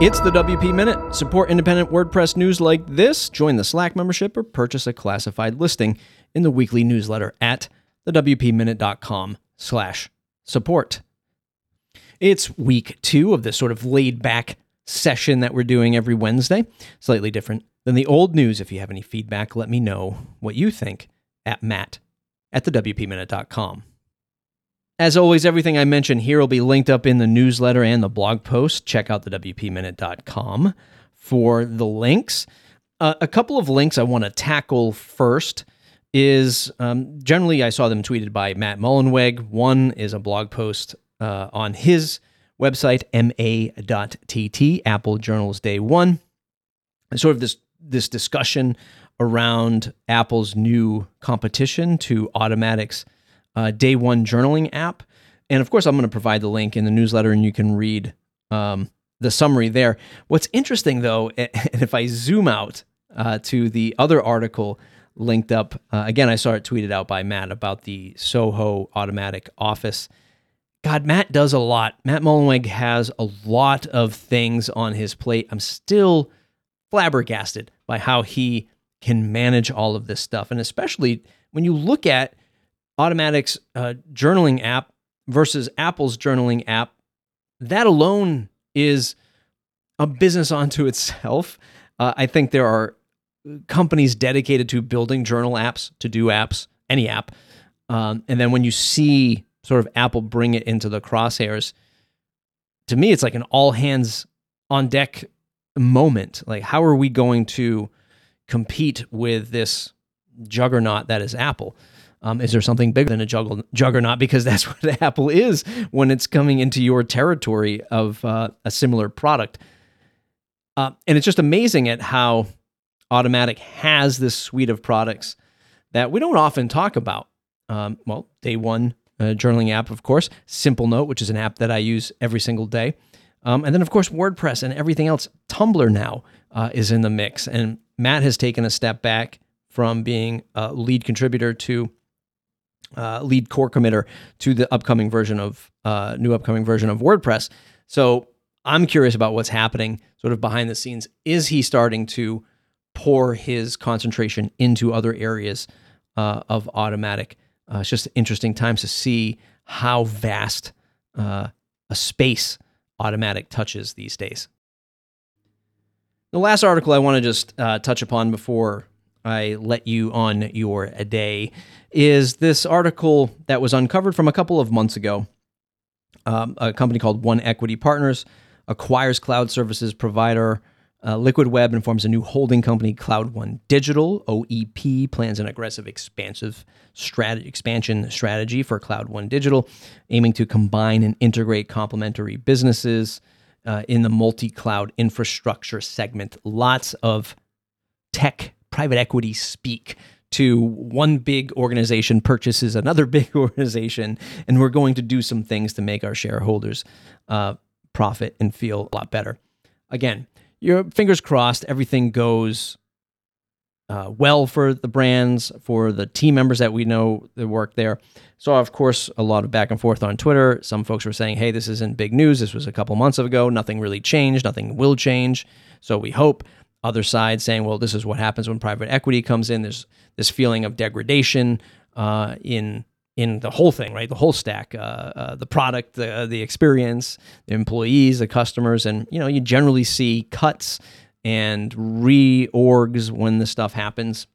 It's the WP Minute. Support independent WordPress news like this. Join the Slack membership or purchase a classified listing in the weekly newsletter at thewpminute.com slash support. It's week two of this sort of laid back session that we're doing every Wednesday. Slightly different than the old news. If you have any feedback, let me know what you think at matt at thewpminute.com. As always, everything I mention here will be linked up in the newsletter and the blog post. Check out the WPMinute.com for the links. Uh, a couple of links I want to tackle first is um, generally I saw them tweeted by Matt Mullenweg. One is a blog post uh, on his website, ma.tt, Apple Journals Day One. Sort of this this discussion around Apple's new competition to Automattic's uh, day one journaling app. And of course, I'm going to provide the link in the newsletter and you can read um, the summary there. What's interesting though, and if I zoom out uh, to the other article linked up, uh, again, I saw it tweeted out by Matt about the Soho Automattic office. God, Matt does a lot. Matt Mullenweg has a lot of things on his plate. I'm still flabbergasted by how he can manage all of this stuff. And especially when you look at Automattic's uh, journaling app versus Apple's journaling app, that alone is a business unto itself. Uh, I think there are companies dedicated to building journal apps to do apps, any app. Um, and then when you see sort of Apple bring it into the crosshairs, to me, it's like an all hands on deck moment. Like, how are we going to compete with this juggernaut that is Apple? Um, is there something bigger than a juggle, juggernaut? Because that's what Apple is when it's coming into your territory of uh, a similar product. Uh, and it's just amazing at how Automattic has this suite of products that we don't often talk about. Um, well, day one uh, journaling app, of course, Simplenote, which is an app that I use every single day. Um, and then, of course, WordPress and everything else. Tumblr now uh, is in the mix. And Matt has taken a step back from being a lead contributor to uh, lead core committer to the upcoming version of uh, new upcoming version of WordPress. So I'm curious about what's happening sort of behind the scenes. Is he starting to pour his concentration into other areas uh, of Automattic? Uh, it's just interesting times to see how vast uh, a space Automattic touches these days. The last article I want to just uh, touch upon before I let you on your day is this article that was uncovered from a couple of months ago. Um, a company called One Equity Partners acquires cloud services provider uh, Liquid Web and forms a new holding company, Cloud One Digital. OEP plans an aggressive, expansive strat- expansion strategy for Cloud One Digital, aiming to combine and integrate complementary businesses uh, in the multi cloud infrastructure segment. Lots of tech private equity speak to one big organization purchases another big organization, and we're going to do some things to make our shareholders uh, profit and feel a lot better. Again, your fingers crossed, everything goes uh, well for the brands, for the team members that we know that work there. So, of course, a lot of back and forth on Twitter. Some folks were saying, hey, this isn't big news. This was a couple months ago. Nothing really changed. Nothing will change. So, we hope other side saying, well, this is what happens when private equity comes in. There's this feeling of degradation uh, in in the whole thing, right? The whole stack, uh, uh, the product, the the experience, the employees, the customers, and you know, you generally see cuts and reorgs when this stuff happens.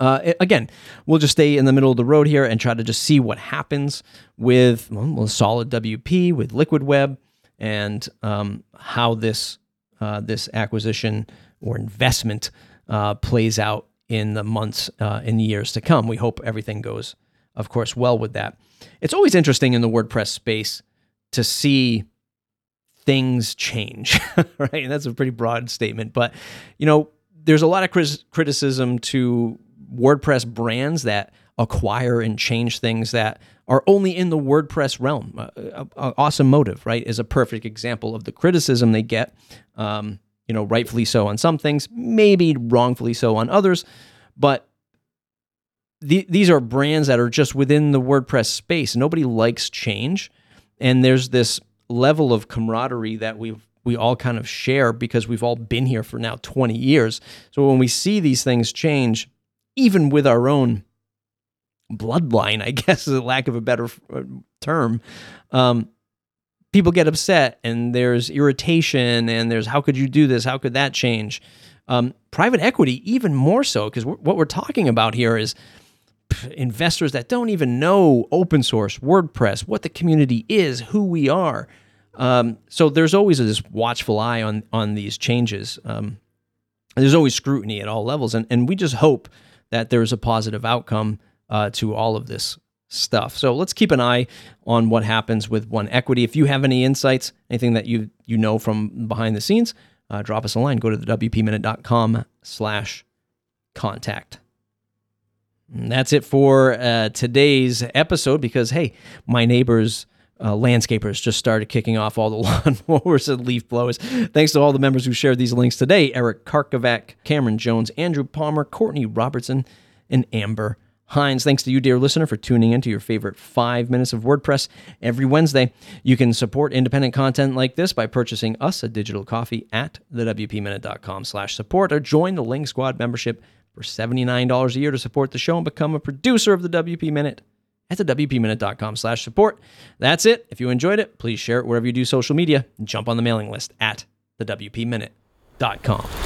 Uh, again, we'll just stay in the middle of the road here and try to just see what happens with well, SolidWP, with Liquid Web, and um, how this uh, this acquisition or investment uh, plays out in the months uh, and years to come. We hope everything goes, of course, well with that. It's always interesting in the WordPress space to see things change, right? And that's a pretty broad statement, but you know, there's a lot of criticism to WordPress brands that acquire and change things that are only in the WordPress realm. Uh, uh, Awesomotive, right, is a perfect example of the criticism they get. Um, you know, rightfully so on some things, maybe wrongfully so on others, but the, these are brands that are just within the WordPress space. Nobody likes change, and there's this level of camaraderie that we've we all kind of share because we've all been here for now 20 years. So when we see these things change, even with our own bloodline, I guess, is a lack of a better uh, term, um, people get upset and there's irritation and there's how could you do this? How could that change? Um, private equity, even more so, because what we're talking about here is investors that don't even know open source, WordPress, what the community is, who we are. Um, so there's always this watchful eye on on these changes. Um, there's always scrutiny at all levels, and and we just hope that there's a positive outcome uh, to all of this stuff. So let's keep an eye on what happens with One Equity. If you have any insights, anything that you you know from behind the scenes, uh, drop us a line. Go to the wpminute.com slash contact. And that's it for uh, today's episode because, hey, my neighbors, uh, landscapers, just started kicking off all the lawn mowers and leaf blowers. Thanks to all the members who shared these links today Eric Karkovack, Cameron Jones, Andrew Palmer, Courtney Robertson, and Amber Hinds. Thanks to you, dear listener, for tuning in to your favorite five minutes of WordPress every Wednesday. You can support independent content like this by purchasing us a digital coffee at thewpminute.com slash support or join the Ling Squad membership for $79 a year to support the show and become a producer of the WP Minute at thewpminute.com slash support. That's it. If you enjoyed it, please share it wherever you do social media and jump on the mailing list at the WPMinute.com.